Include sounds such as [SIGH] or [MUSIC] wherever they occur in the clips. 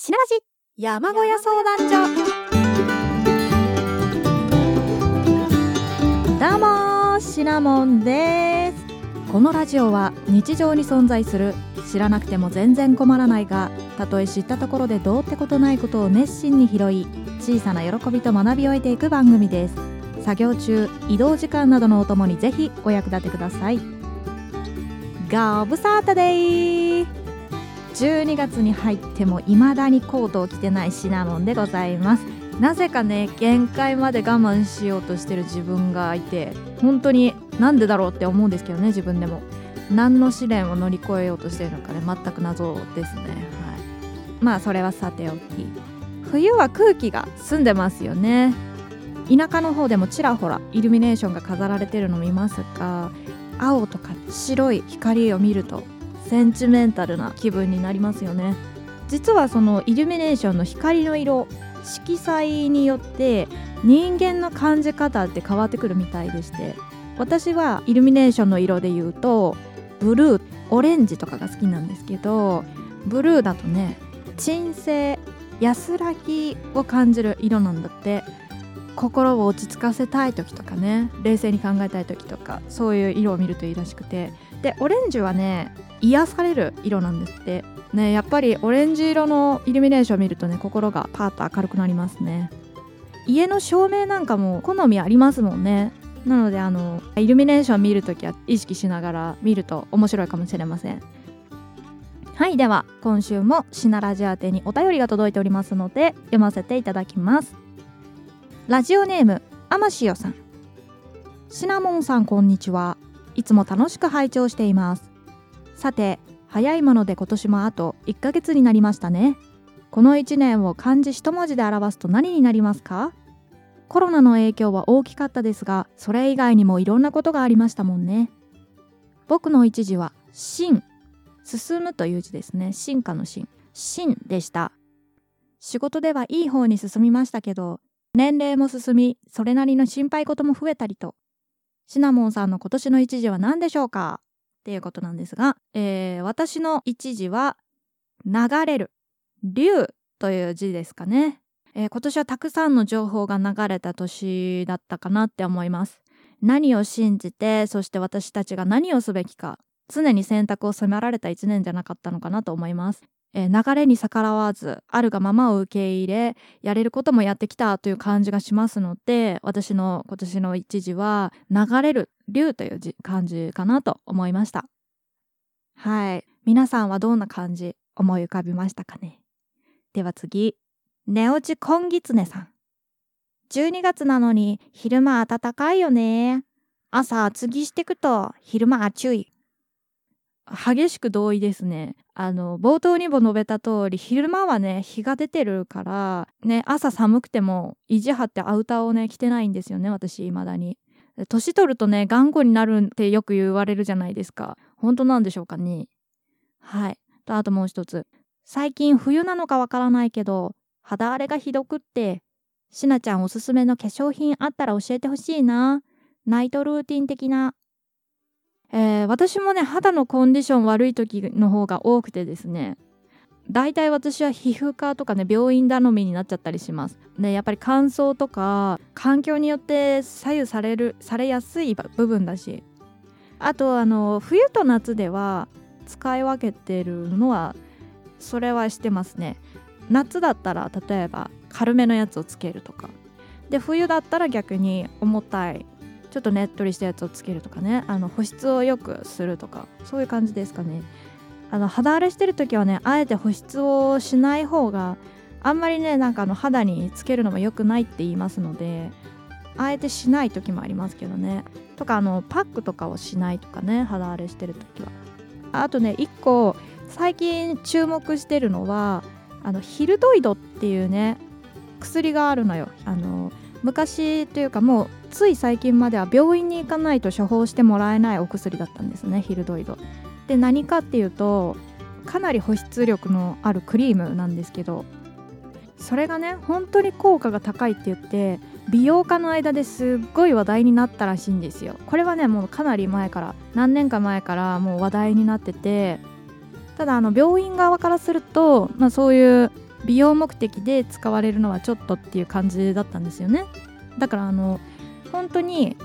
しならじ山小屋相談所。どうもシナモンです。このラジオは日常に存在する知らなくても全然困らないがたとえ知ったところでどうってことないことを熱心に拾い小さな喜びと学びを得ていく番組です。作業中移動時間などのお供にぜひお役立てください。ガブサータデイ12月に入っても未だにコートを着てないシナモンでございます。なぜかね限界まで我慢しようとしてる自分がいて本当になんでだろうって思うんですけどね自分でも。何の試練を乗り越えようとしてるのかね全く謎ですね。はい。まあそれはさておき。冬は空気が澄んでますよね。田舎の方でもちらほらイルミネーションが飾られてるの見ますが青とか白い光を見るとセンチメンタルな気分になりますよね。実はそのイルミネーションの光の色色彩によって人間の感じ方って変わってくるみたいでして私はイルミネーションの色で言うとブルーオレンジとかが好きなんですけどブルーだとね鎮静安らぎを感じる色なんだって。心を落ち着かせたい時とかね冷静に考えたい時とかそういう色を見るといいらしくて。でオレンジはね癒される色なんですって。ねやっぱりオレンジ色のイルミネーションを見るとね心がパーッと明るくなりますね。家の照明なんかも好みありますもんね。なのであのイルミネーション見るときは意識しながら見ると面白いかもしれません。はいでは今週もシナラジア宛にお便りが届いておりますので読ませていただきます。ラジオネームアマシオさん。シナモンさんこんにちは。いつも楽しく拝聴しています。さて早いもので今年もあと1ヶ月になりましたね。この1年を漢字一文字で表すと何になりますか？コロナの影響は大きかったですがそれ以外にもいろんなことがありましたもんね。僕の一字は進進むという字ですね。進化の進。進でした。仕事ではいい方に進みましたけど年齢も進みそれなりの心配事も増えたりと。シナモンさんの今年の一時は何でしょうか？っていうことなんですが、えー、私の一時は流れる流という字ですかね、えー、今年はたくさんの情報が流れた年だったかなって思います。何を信じてそして私たちが何をすべきか常に選択を迫られた一年じゃなかったのかなと思います。えー、流れに逆らわずあるがままを受け入れやれることもやってきたという感じがしますので私の今年の一時は流れる流という感じかなと思いました。はい。皆さんはどんな感じ思い浮かびましたかね？では次。寝落ちこんぎつねさん。12月なのに昼間暖かいよね。朝厚着してくと昼間暑い。激しく同意ですね。あの冒頭にも述べた通り昼間はね日が出てるからね朝寒くても意地張ってアウターをね着てないんですよね私未だに。年取るとね頑固になるってよく言われるじゃないですか。本当なんでしょうかね。はい。とあともう一つ。最近冬なのかわからないけど肌荒れがひどくってしなちゃんおすすめの化粧品あったら教えてほしいな。ナイトルーティン的なえー、私もね肌のコンディション悪い時の方が多くてですね大体私は皮膚科とかね病院頼みになっちゃったりします。でやっぱり乾燥とか環境によって左右されるされやすい部分だしあとあの冬と夏では使い分けてるのはそれはしてますね。夏だったら例えば軽めのやつをつけるとか。で冬だったら逆に重たいちょっとねっとりしたやつをつけるとかね。あの保湿をよくするとか。そういう感じですかね。あの肌荒れしてる時はねあえて保湿をしない方があんまりねなんかあの肌につけるのも良くないって言いますのであえてしない時もありますけどね。とかあのパックとかをしないとかね肌荒れしてる時は。あとね1個最近注目してるのはあのヒルドイドっていうね薬があるのよ。あの昔というかもうつい最近までは病院に行かないと処方してもらえないお薬だったんですねヒルドイド。で何かっていうとかなり保湿力のあるクリームなんですけどそれがね本当に効果が高いって言って美容家の間ですっごい話題になったらしいんですよこれはねもうかなり前から何年か前からもう話題になっててただあの病院側からすると、まあ、そういう美容目的で使われるのはちょっとっていう感じだったんですよね。だからあの本当に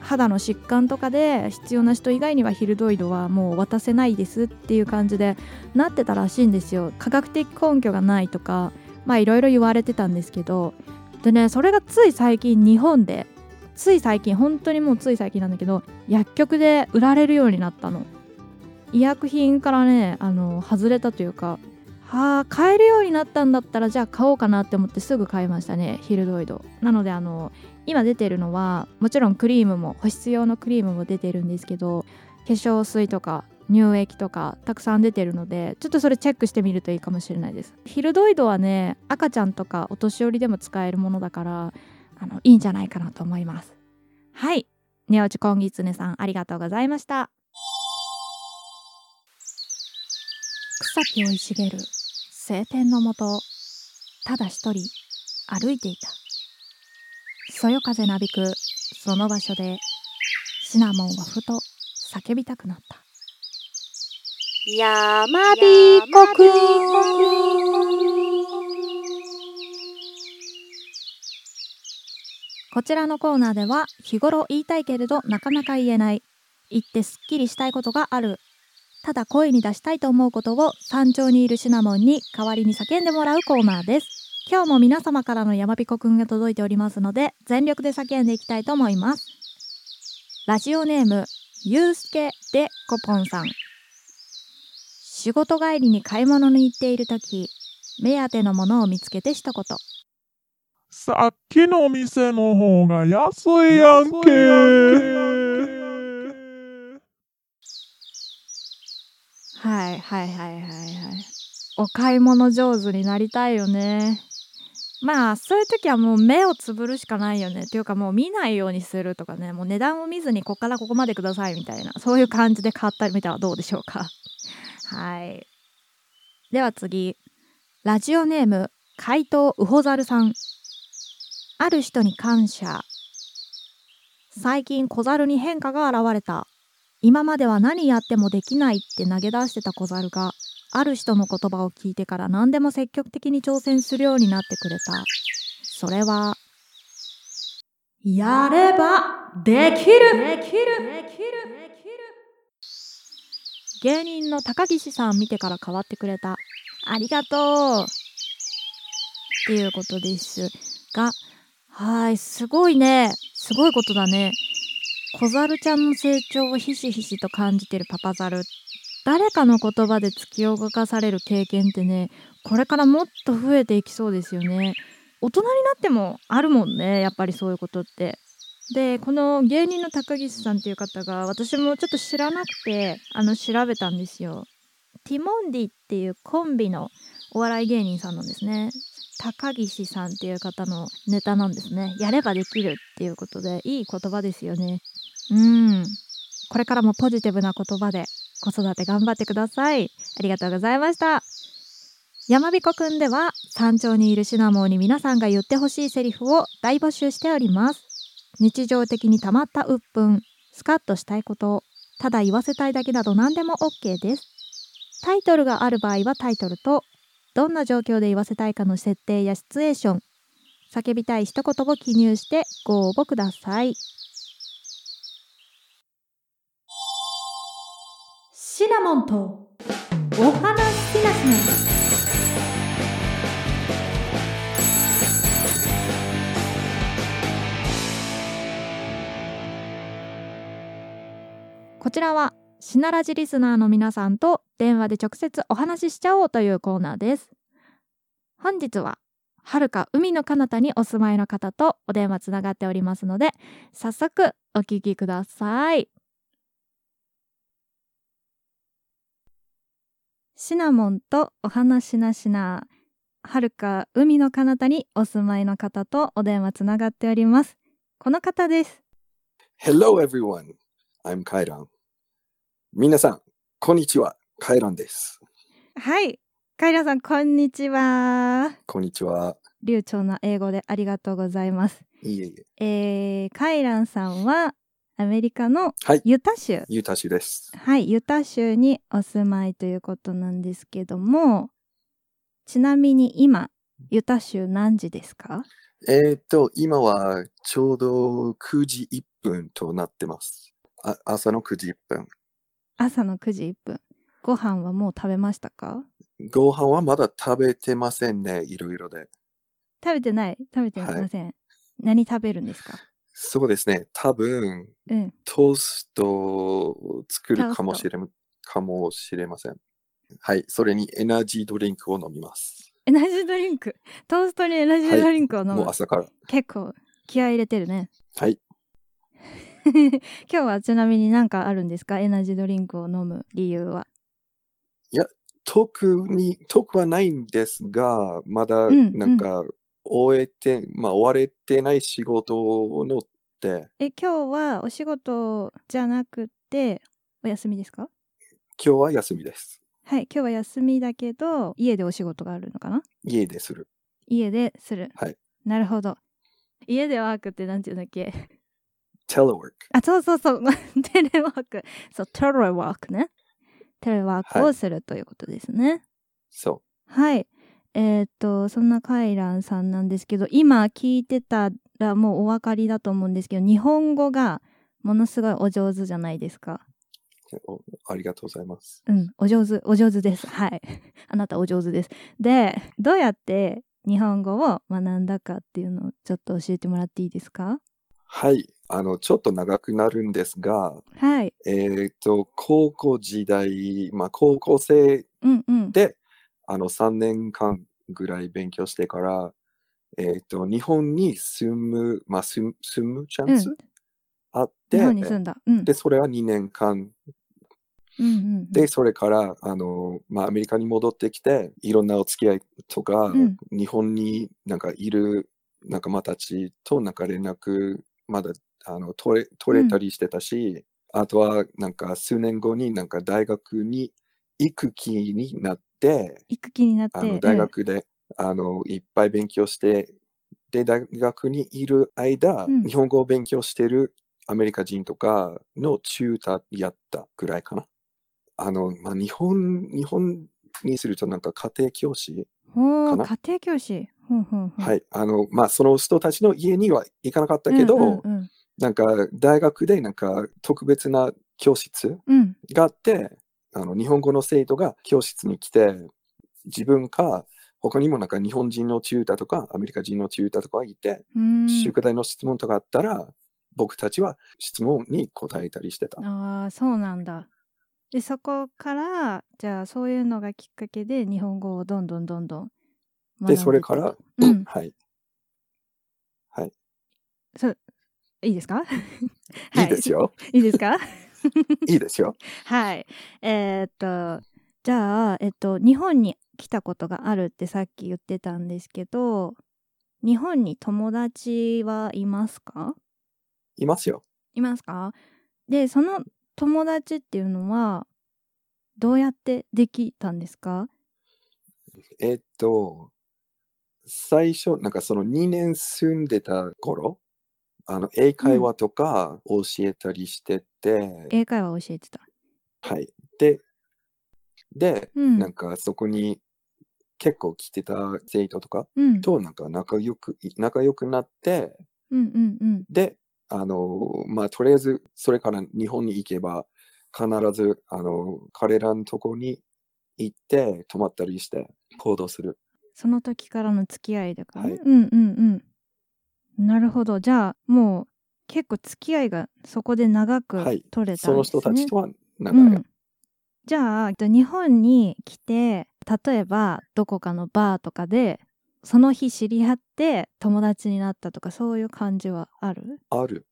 肌の疾患とかで必要な人以外にはヒルドイドはもう渡せないですっていう感じでなってたらしいんですよ。科学的根拠がないとかまあいろいろ言われてたんですけど。でねそれがつい最近日本でつい最近本当にもうつい最近なんだけど薬局で売られるようになったの。医薬品からねあの外れたというかはあ買えるようになったんだったらじゃあ買おうかなって思ってすぐ買いましたねヒルドイド。なのであの今出てるのはもちろんクリームも保湿用のクリームも出てるんですけど化粧水とか乳液とかたくさん出てるのでちょっとそれチェックしてみるといいかもしれないです。ヒルドイドはね赤ちゃんとかお年寄りでも使えるものだからあのいいんじゃないかなと思います。はい。ネオチコンギツネさんありがとうございました。草木をい茂る晴天のもとただ一人歩いていた。そよ風なびくその場所でシナモンはふと叫びたくなった。やまびこくこちらのコーナーでは日頃言いたいけれどなかなか言えない言ってすっきりしたいことがあるただ声に出したいと思うことを山頂にいるシナモンに代わりに叫んでもらうコーナーです。今日も皆様からの山彦くんが届いておりますので全力で叫んでいきたいと思います。ラジオネームゆうすけでこぽんさん。仕事帰りに買い物に行っている時目当てのものを見つけて一言。さっきの店の方が安いやんけ。はいはいはいはいはい。お買い物上手になりたいよね。まあそういう時はもう目をつぶるしかないよね。っていうかもう見ないようにするとかね。もう値段を見ずにここからここまでくださいみたいな。そういう感じで買ったりみたらどうでしょうか。はい。では次。ラジオネーム怪盗ウホザルさん。ある人に感謝。最近小猿に変化が現れた。今までは何やってもできないって投げ出してた小猿がある人の言葉を聞いてから何でも積極的に挑戦するようになってくれた。それは、やればできるできるできる芸人の高岸さん見てから変わってくれた。ありがとうっていうことですが、はい、すごいね。すごいことだね。小猿ちゃんの成長をひしひしと感じてるパパザル誰かの言葉で突き動かされる経験ってねこれからもっと増えていきそうですよね。大人になってもあるもんねやっぱりそういうことって。でこの芸人の高岸さんっていう方が私もちょっと知らなくてあの調べたんですよ。ティモンディっていうコンビのお笑い芸人さんなんですね。高岸さんっていう方のネタなんですね。やればできるっていうことでいい言葉ですよね。うんこれからもポジティブな言葉で子育て頑張ってください。ありがとうございました。山彦くんでは山頂にいるシナモンに皆さんが言ってほしいセリフを大募集しております。日常的に溜まった鬱憤、スカッとしたいこと、ただ言わせたいだけなど何でも OK です。タイトルがある場合はタイトルと、どんな状況で言わせたいかの設定やシチュエーション、叫びたい一言を記入してご応募ください。シナモンとお話しなしなこちらはシナラジリスナーの皆さんと電話で直接お話ししちゃおうというコーナーです。本日ははるか海の彼方にお住まいの方とお電話つながっておりますので早速お聞きください。シナモンとお話しなしなはるか海の彼方にお住まいの方とお電話つながっております。この方です。Hello everyone. I'm カイラン皆さんこんにちは。カイランです。はい。カイランさんこんにちは。こんにちは。流暢な英語でありがとうございます。いえいえ。えー、カイランさんはアメリカのユタ州、ユタ州です。はい、ユタ州にお住まいということなんですけども、ちなみに今、ユタ州何時ですか？えーっと、今はちょうど9時1分となってます。あ朝の9時1分。朝の9時1分。ご飯はもう食べましたか？ご飯はまだ食べてませんね、いろいろで。食べてない？食べてません。何食べるんですか？そうですね、多分うん。トーストを作るかもしれかもしれません。はい、それにエナジードリンクを飲みます。エナジードリンク？トーストにエナジードリンクを飲む。もう朝から。結構気合い入れてるね。はい、[LAUGHS] 今日はちなみに何かあるんですか？エナジードリンクを飲む理由は。特に、特はないんですが、まだうんなんか終えて、まあ終われてない仕事のって、え、今日はお仕事じゃなくてお休みですか？今日は休みです。はい、今日は休みだけど家でお仕事があるのかな？家でする。家でする。はい。なるほど。家でワークってなんていうんだっけ？telework。あ、そうそうそう。[LAUGHS] テレワーク。そう、テレワークね。テレワークをするということですね。そはい。えーっと、そんなカイランさんなんですけど、今聞いてたらもうお分かりだと思うんですけど、日本語がものすごいお上手じゃないですか。ありがとうございます。うん、お上手、お上手です。はい。[LAUGHS] あなたお上手です。で、どうやって日本語を学んだかっていうのをちょっと教えてもらっていいですか？はい。あの、ちょっと長くなるんですが、はい。えっ、と、高校時代、まあ、高校生うんうん。で、あの、3年間ぐらい勉強してから、えっ、と、日本に住む、まあ、住む住むチャンス、うんあって、日本に住んだ。うん。で、それは2年間。うんうんうん、で、それから、あの、まあ、アメリカに戻ってきて、いろんなお付き合いとか、うん。日本になんかいる仲間たちとなんか連絡、まだあの取れ取れたりしてたし、あとはなんか数年後になんか大学に行く気になって、行く気になって。あの大学で、あのいっぱい勉強して、で、大学にいる間、うん日本語を勉強してるアメリカ人とかのチューターやったぐらいかな。あの、まあ、日本、日本にするとなんか家庭教師、かな？家庭教師。ふんふんふんはい。あの、まあ、その人たちの家には行かなかったけど、うんうんうんなんか大学でなんか特別な教室うんがあって、あの、日本語の生徒が教室に来て、自分か、他にもなんか日本人のチューターとか、アメリカ人のチューターとかいて、宿題の質問とかあったら、僕たちは質問に答えたりしてた。ああそうなんだ。でそこからじゃあそういうのがきっかけで日本語をどんどんどんどんで、ったそれから、うん [COUGHS] はい。[LAUGHS] はい。いいですか？いいですよ。[LAUGHS] いいですか？[LAUGHS] いいですよ。はい。えーっと、じゃあ、えっと、日本に来たことがあるってさっき言ってたんですけど、日本に友達はいますか？いますよ。いますか？で、その友達っていうのは、どうやってできたんですか？えっと、最初、なんかその2年住んでた頃、あの、英会話とか教えたりしてて、英会話教えてた。はい。で、で、うんなんかそこに結構来てた生徒とかうん。となんか仲良く、仲良くなって、うんうんうん。で、あの、まあ、とりあえず、それから日本に行けば、必ず、あの、彼らのとこに行って、泊まったりして、行動する。その時からの付き合いだからね。はいうんうんうん。なるほど。じゃあ、もう結構付き合いがそこで長くはい取れたんですね。その人たちとは長い。うん、じゃあ日本に来て例えばどこかのバーとかでその日知り合って友達になったとかそういう感じはある？ある。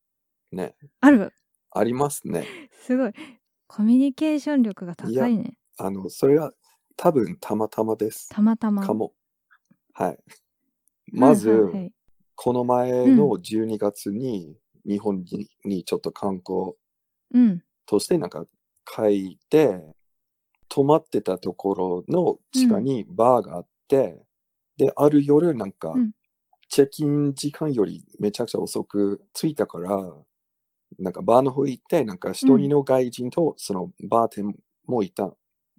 ね。ある？ありますね。すごいコミュニケーション力が高いねあの、それは多分たまたまです。たまたまかも。はい。まず、はいはいはいこの前の12月に日本ににちょっと観光うんとしてなんか書いて、泊まってたところの地下にバーがあって、で、ある夜なんかうん、チェッキン時間よりめちゃくちゃ遅く着いたから、なんかバーの方行って、なんか一人の外人とそのバーテンもいた。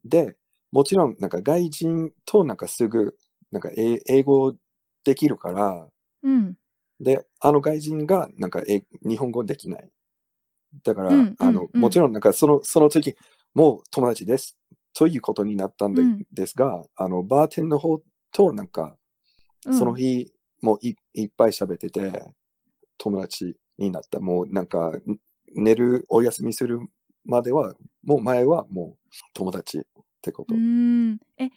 で、もちろん、なんか外人となんかすぐ、なんか英英語できるから、うんで、あの外人がなんかえ日本語できない。だから、うんあのもちろんなんかそのその時、もう友達ですということになったんで,、うんですが、あのバーテンの方となんか、うんその日もういいっぱい喋ってて、友達になった。もうなんか、ん寝る、お休みするまでは、もう前はもう友達ってこうと。ーんえ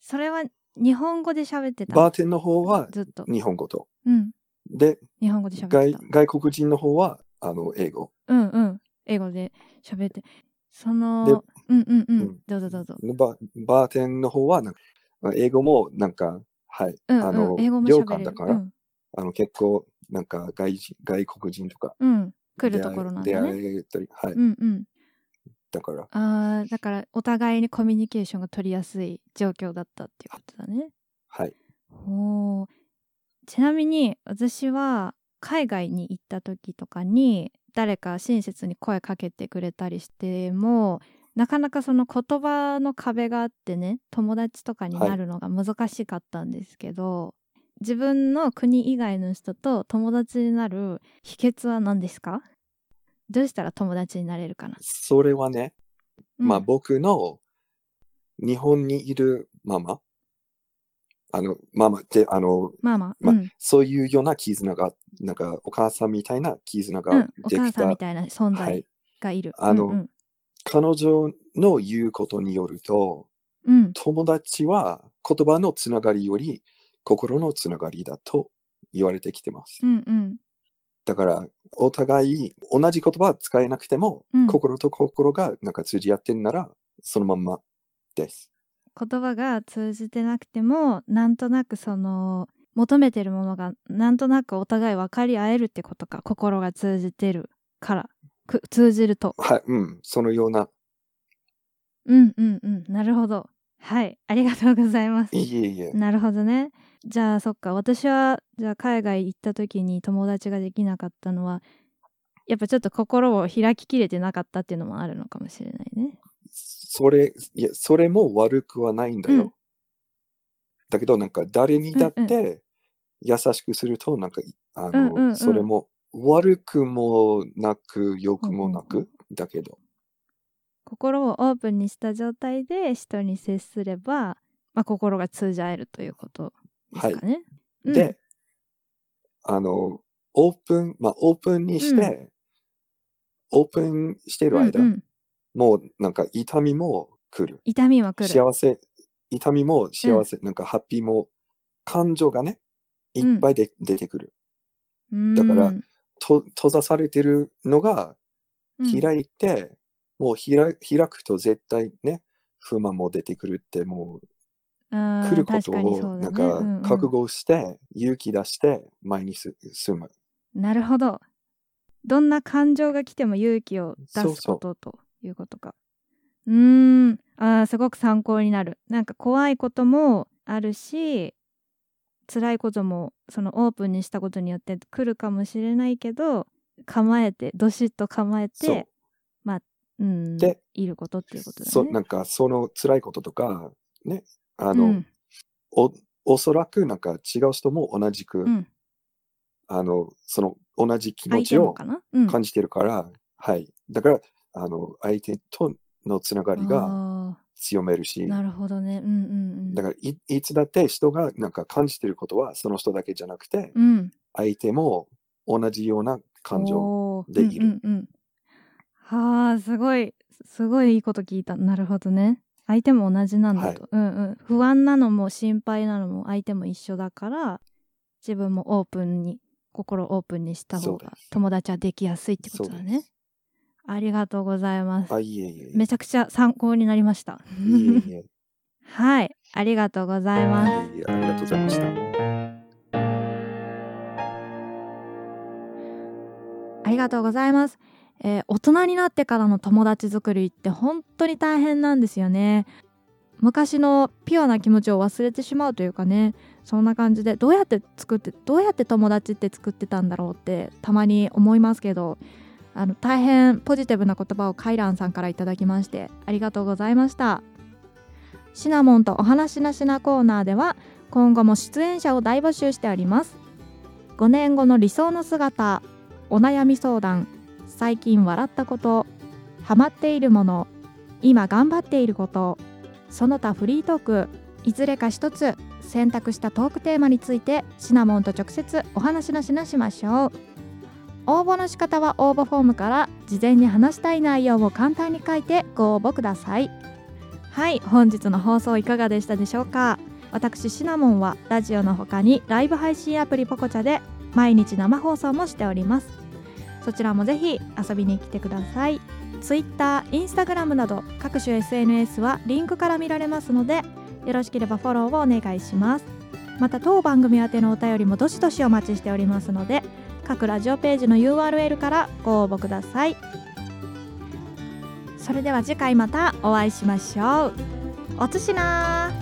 それは日本語で喋ってた。バーテンの方はずっと。日本語と。うん。で、日本語で喋って外た。外国人の方はあの英語。うんうん。英語で喋って。そのでうんうんうん、うん。どうぞどうぞ。ババーテンの方はなんか、まあ英語もなんか、はい、うんあのうん、英語も良喋れる。寛だから、あの結構なんか外人外国人とかうん、うん、来るところなん出だね会えたり、はい、うんうんだから、あーだからお互いにコミュニケーションが取りやすい状況だったっていうことだね。はい、ほう。ちなみに私は海外に行った時とかに誰か親切に声かけてくれたりしてもなかなかその言葉の壁があってね友達とかになるのが難しかったんですけど、自分の国以外の人と友達になる秘訣は何ですか？どうしたら友達になれるかな、それはね、まあうん僕の日本にいるママ、あの、ママって、あの、まあまあ、まあうんそういうような絆が、なんかお母さんみたいな絆がうん、おできた母さんみ。たいな存在はい。がいる。あのうん彼女の言うことによると、うんうん友達は言葉のつながりより心のつながりだと言われてきてます。うんうんだから、お互い同じ言葉は使えなくても、うん。心と心がなんか通じ合ってんなら、そのまんまです。言葉が通じてなくてもなんとなくその求めてるものがなんとなくお互い分かり合えるってことか心が通じてるからく通じると。はい、うん、そのような、うんうんうんなるほど。はいありがとうございます。いえいえ、なるほどねじゃあそっか。私はじゃあ海外行った時に友達ができなかったのはやっぱちょっと心を開ききれてなかったっていうのもあるのかもしれないね。それ、いや、それも悪くはないんだよ。うん。だけど、なんか誰にだっうんて優しくすると、なんか、あうんうんうの、ん。それも悪くもなく、良くもなく、だけど、心をオープンにした状態で人に接すれば、まあ、心が通じ合えるということですかね。うんで、あの、オープン、まあ、オープンにして、オープンしてる間、うんうんもうなんか痛みも来る。痛みは来る。幸せ、痛みも幸せ、なんかハッピーも、感情がね、いっぱいで、出てくる。だからうんと閉ざされてるのがうん開いて、もう開開くと絶対ね、不満も出てくるって、もう来ることをなんか覚悟して、勇気出して前にす進む。なるほど。どんな感情が来ても勇気を出すことということか。うーんあーすごく参考になる。なんか怖いこともあるし辛いこともそのオープンにしたことによって来るかもしれないけど構えてどしっと構えてまあうんでいることっていうことだね。そなんかその辛いこととか、ね、あの、うん。おおそらくなんか違う人も同じく、うん、あの、その同じ気持相ちを感じてるから、はい。だから、あの、相手とのつながりがあ強めるし。ー、なるほどね。うんうんうん。だからい、いつだって人がなんか感じてることは、その人だけじゃなくて、うん、相手も同じような感情。でいる。うんうんうん、はあすごいすごいいいこと聞いた。なるほどね相手も同じなんだと、うんうん、不安なのも心配なのも相手も一緒だから自分もオープンに心をオープンにした方が友達はできやすいってことだね。ありがとうございます。めちゃくちゃ参考になりました。[LAUGHS] はいありがとうございます。ありがとうございました。ありがとうございます、えー大人になってからの友達作りって本当に大変なんですよね。昔のピュアな気持ちを忘れてしまうというかね。そんな感じでどうやって作ってどうやって友達って作ってたんだろうってたまに思いますけど。あの大変ポジティブな言葉をカイランさんからいただきましてありがとうございました。シナモンとお話なしなコーナーでは今後も出演者を大募集しております。5年後の理想の姿お悩み相談最近笑ったことハマっているもの今頑張っていることその他フリートークいずれか一つ選択したトークテーマについてシナモンと直接お話のしなしましょう。応募の仕方は応募フォームから事前に話したい内容を簡単に書いてご応募ください。はい本日の放送いかがでしたでしょうか。私シナモンはラジオの他にライブ配信アプリポコチャで毎日生放送もしております。そちらもぜひ遊びに来てください。Twitter、Instagram など各種 SNS はリンクから見られますのでよろしければフォローをお願いします。また当番組宛てのお便りもどしどしお待ちしておりますので各ラジオページの URL からご応募ください。それでは次回またお会いしましょう。おつしな